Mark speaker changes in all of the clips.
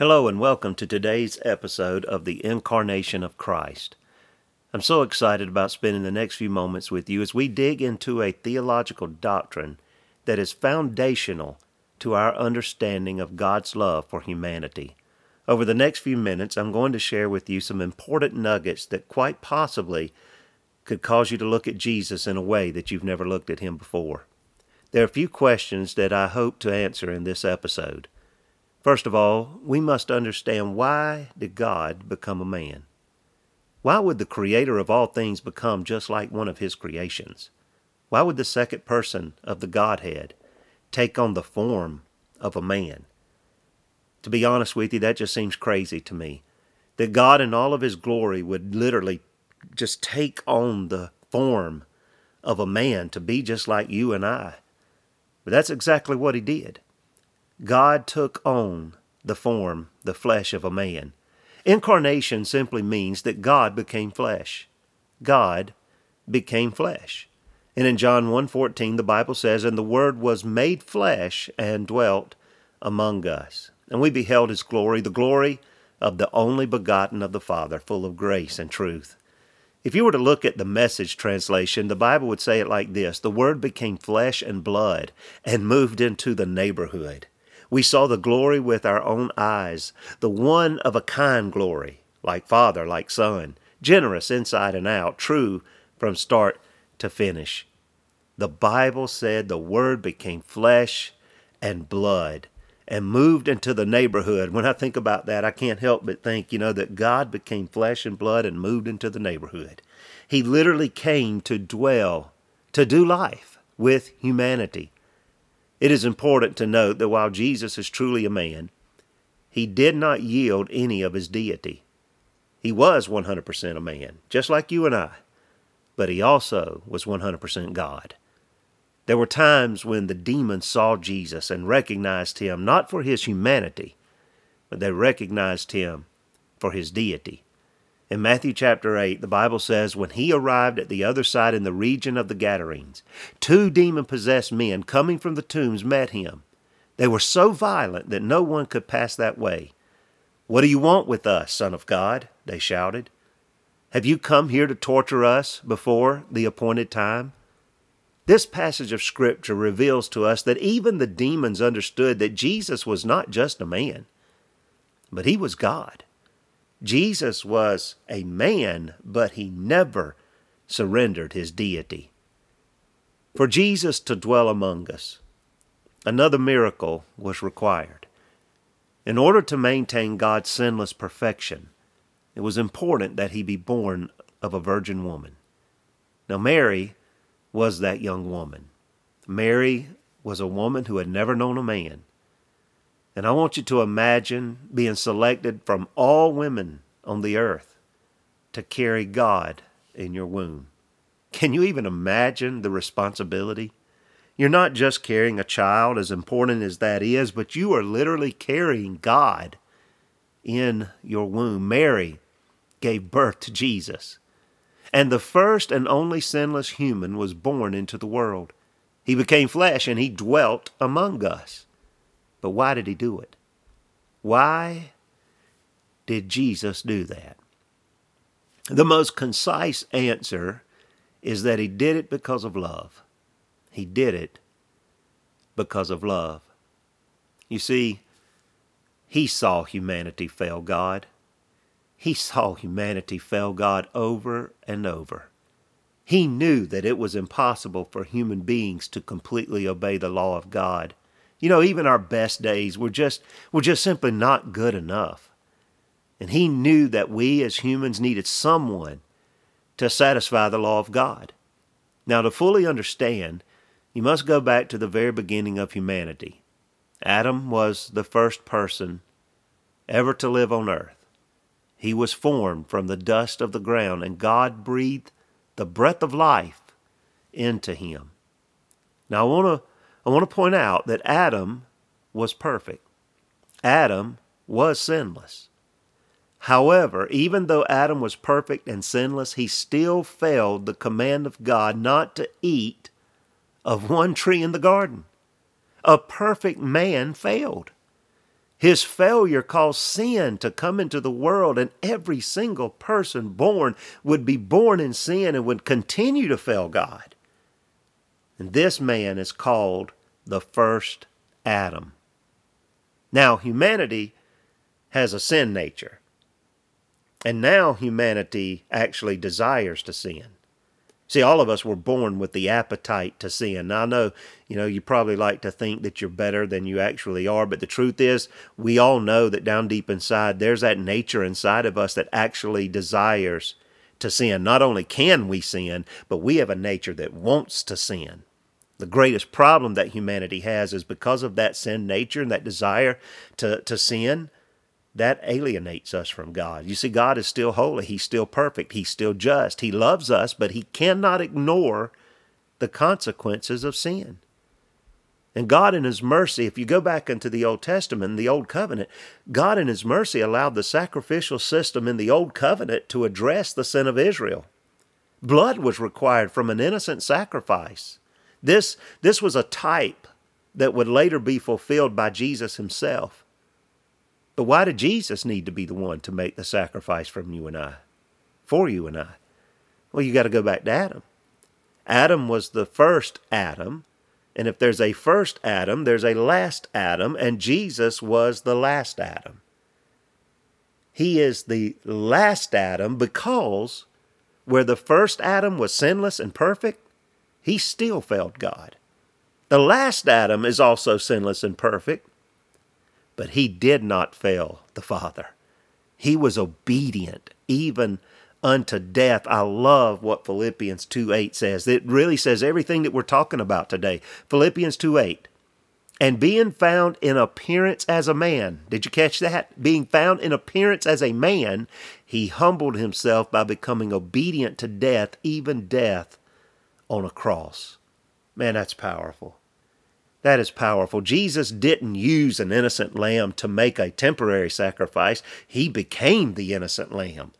Speaker 1: Hello, and welcome to today's episode of The Incarnation of Christ. I'm so excited about spending the next few moments with you as we dig into a theological doctrine that is foundational to our understanding of God's love for humanity. Over the next few minutes, I'm going to share with you some important nuggets that quite possibly could cause you to look at Jesus in a way that you've never looked at him before. There are a few questions that I hope to answer in this episode. First of all, we must understand why did God become a man? Why would the creator of all things become just like one of his creations? Why would the second person of the Godhead take on the form of a man? To be honest with you, that just seems crazy to me. That God in all of his glory would literally just take on the form of a man to be just like you and I. But that's exactly what he did. God took on the form, the flesh of a man. Incarnation simply means that God became flesh. God became flesh. And in John 1:14 the Bible says, "And the word was made flesh and dwelt among us. And we beheld his glory, the glory of the only begotten of the Father, full of grace and truth." If you were to look at the message translation, the Bible would say it like this The Word became flesh and blood and moved into the neighborhood. We saw the glory with our own eyes, the one of a kind glory, like Father, like Son, generous inside and out, true from start to finish. The Bible said the Word became flesh and blood and moved into the neighborhood. When I think about that, I can't help but think, you know, that God became flesh and blood and moved into the neighborhood. He literally came to dwell, to do life with humanity. It is important to note that while Jesus is truly a man, he did not yield any of his deity. He was 100% a man, just like you and I, but he also was 100% God. There were times when the demons saw Jesus and recognized him not for his humanity, but they recognized him for his deity. In Matthew chapter 8, the Bible says, When he arrived at the other side in the region of the Gadarenes, two demon possessed men coming from the tombs met him. They were so violent that no one could pass that way. What do you want with us, Son of God? They shouted. Have you come here to torture us before the appointed time? This passage of Scripture reveals to us that even the demons understood that Jesus was not just a man, but he was God. Jesus was a man, but he never surrendered his deity. For Jesus to dwell among us, another miracle was required. In order to maintain God's sinless perfection, it was important that he be born of a virgin woman. Now, Mary was that young woman. Mary was a woman who had never known a man. And I want you to imagine being selected from all women on the earth to carry God in your womb. Can you even imagine the responsibility? You're not just carrying a child, as important as that is, but you are literally carrying God in your womb. Mary gave birth to Jesus. And the first and only sinless human was born into the world. He became flesh and he dwelt among us. But why did he do it? Why did Jesus do that? The most concise answer is that he did it because of love. He did it because of love. You see, he saw humanity fail God. He saw humanity fail God over and over. He knew that it was impossible for human beings to completely obey the law of God. You know, even our best days were just were just simply not good enough. And he knew that we as humans needed someone to satisfy the law of God. Now, to fully understand, you must go back to the very beginning of humanity. Adam was the first person ever to live on earth. He was formed from the dust of the ground, and God breathed the breath of life into him. Now, I want to I want to point out that Adam was perfect. Adam was sinless. However, even though Adam was perfect and sinless, he still failed the command of God not to eat of one tree in the garden. A perfect man failed. His failure caused sin to come into the world, and every single person born would be born in sin and would continue to fail God. And this man is called the first Adam. Now, humanity has a sin nature. And now humanity actually desires to sin. See, all of us were born with the appetite to sin. Now, I know, you know, you probably like to think that you're better than you actually are, but the truth is, we all know that down deep inside, there's that nature inside of us that actually desires to sin. Not only can we sin, but we have a nature that wants to sin. The greatest problem that humanity has is because of that sin nature and that desire to, to sin, that alienates us from God. You see, God is still holy. He's still perfect. He's still just. He loves us, but He cannot ignore the consequences of sin. And God, in His mercy, if you go back into the Old Testament, the Old Covenant, God, in His mercy, allowed the sacrificial system in the Old Covenant to address the sin of Israel. Blood was required from an innocent sacrifice. This, this was a type that would later be fulfilled by Jesus Himself. But why did Jesus need to be the one to make the sacrifice from you and I, for you and I? Well, you got to go back to Adam. Adam was the first Adam, and if there's a first Adam, there's a last Adam, and Jesus was the last Adam. He is the last Adam because where the first Adam was sinless and perfect, he still failed God. The last Adam is also sinless and perfect, but he did not fail the Father. He was obedient even unto death. I love what Philippians 2 8 says. It really says everything that we're talking about today. Philippians 2 8. And being found in appearance as a man, did you catch that? Being found in appearance as a man, he humbled himself by becoming obedient to death, even death on a cross. Man, that's powerful. That is powerful. Jesus didn't use an innocent lamb to make a temporary sacrifice. He became the innocent lamb,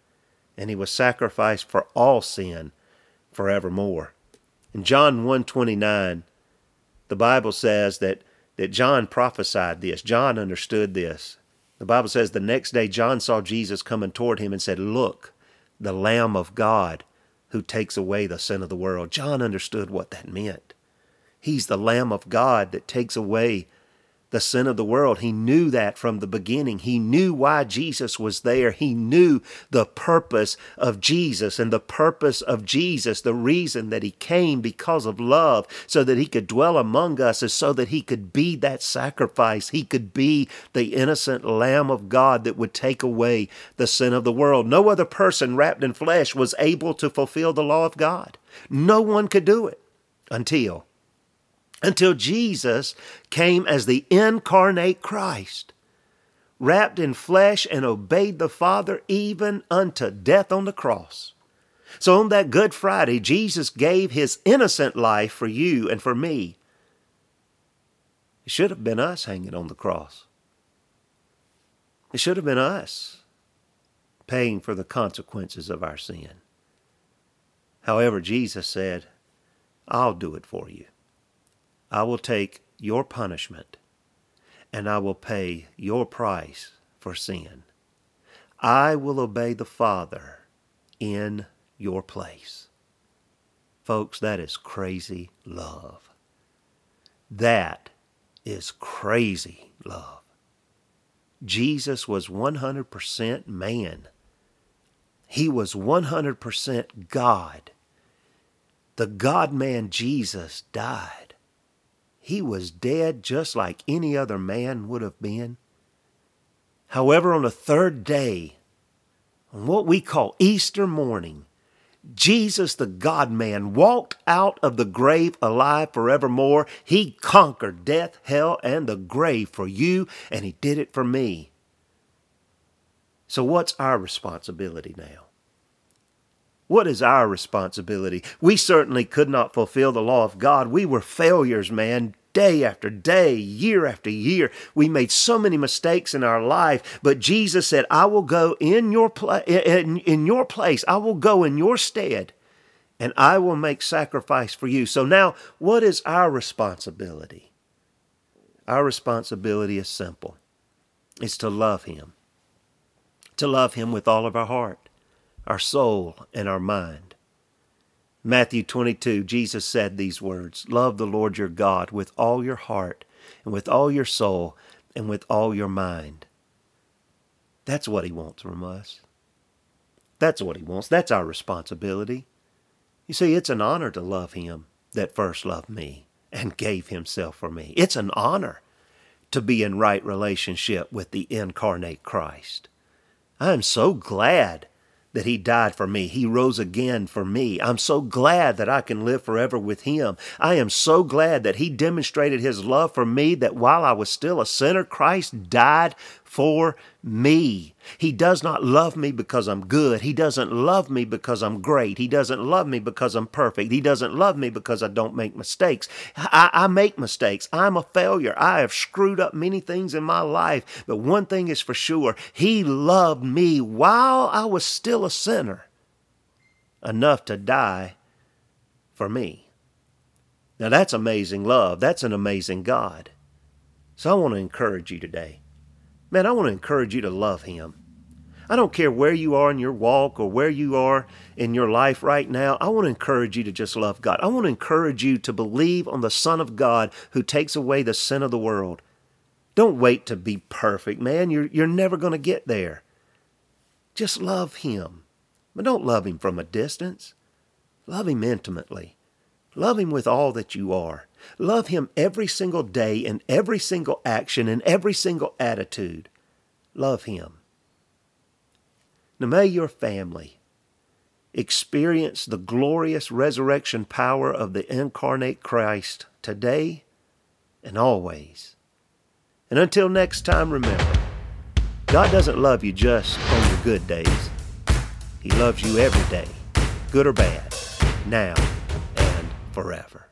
Speaker 1: and he was sacrificed for all sin forevermore. In John 129, the Bible says that, that John prophesied this. John understood this. The Bible says the next day John saw Jesus coming toward him and said, Look, the Lamb of God who takes away the sin of the world. John understood what that meant. He's the Lamb of God that takes away the sin of the world. He knew that from the beginning. He knew why Jesus was there. He knew the purpose of Jesus and the purpose of Jesus, the reason that he came because of love, so that he could dwell among us, is so that he could be that sacrifice. He could be the innocent Lamb of God that would take away the sin of the world. No other person wrapped in flesh was able to fulfill the law of God. No one could do it until until Jesus came as the incarnate Christ, wrapped in flesh and obeyed the Father even unto death on the cross. So on that Good Friday, Jesus gave his innocent life for you and for me. It should have been us hanging on the cross. It should have been us paying for the consequences of our sin. However, Jesus said, I'll do it for you. I will take your punishment and I will pay your price for sin. I will obey the Father in your place. Folks, that is crazy love. That is crazy love. Jesus was 100% man. He was 100% God. The God man Jesus died he was dead just like any other man would have been. However, on the third day, on what we call Easter morning, Jesus, the God man, walked out of the grave alive forevermore. He conquered death, hell, and the grave for you, and He did it for me. So, what's our responsibility now? What is our responsibility? We certainly could not fulfill the law of God. We were failures, man day after day, year after year. We made so many mistakes in our life, but Jesus said, "I will go in your pla- in, in your place. I will go in your stead, and I will make sacrifice for you." So now, what is our responsibility? Our responsibility is simple. is to love Him, to love Him with all of our heart, our soul, and our mind. Matthew 22, Jesus said these words Love the Lord your God with all your heart, and with all your soul, and with all your mind. That's what He wants from us. That's what He wants. That's our responsibility. You see, it's an honor to love Him that first loved me and gave Himself for me. It's an honor to be in right relationship with the incarnate Christ. I am so glad that he died for me. He rose again for me. I'm so glad that I can live forever with him. I am so glad that he demonstrated his love for me that while I was still a sinner, Christ died for me. He does not love me because I'm good. He doesn't love me because I'm great. He doesn't love me because I'm perfect. He doesn't love me because I don't make mistakes. I, I, make mistakes. I'm a failure. I have screwed up many things in my life. But one thing is for sure He loved me while I was still a sinner enough to die for me. Now that's amazing love. That's an amazing God. So I want to encourage you today. Man, I want to encourage you to love Him. I don't care where you are in your walk or where you are in your life right now. I want to encourage you to just love God. I want to encourage you to believe on the Son of God who takes away the sin of the world. Don't wait to be perfect, man. You're, you're never going to get there. Just love Him. But don't love Him from a distance. Love Him intimately. Love Him with all that you are. Love Him every single day in every single action and every single attitude. Love Him. Now may your family experience the glorious resurrection power of the incarnate Christ today and always. And until next time, remember God doesn't love you just on your good days, He loves you every day, good or bad, now forever.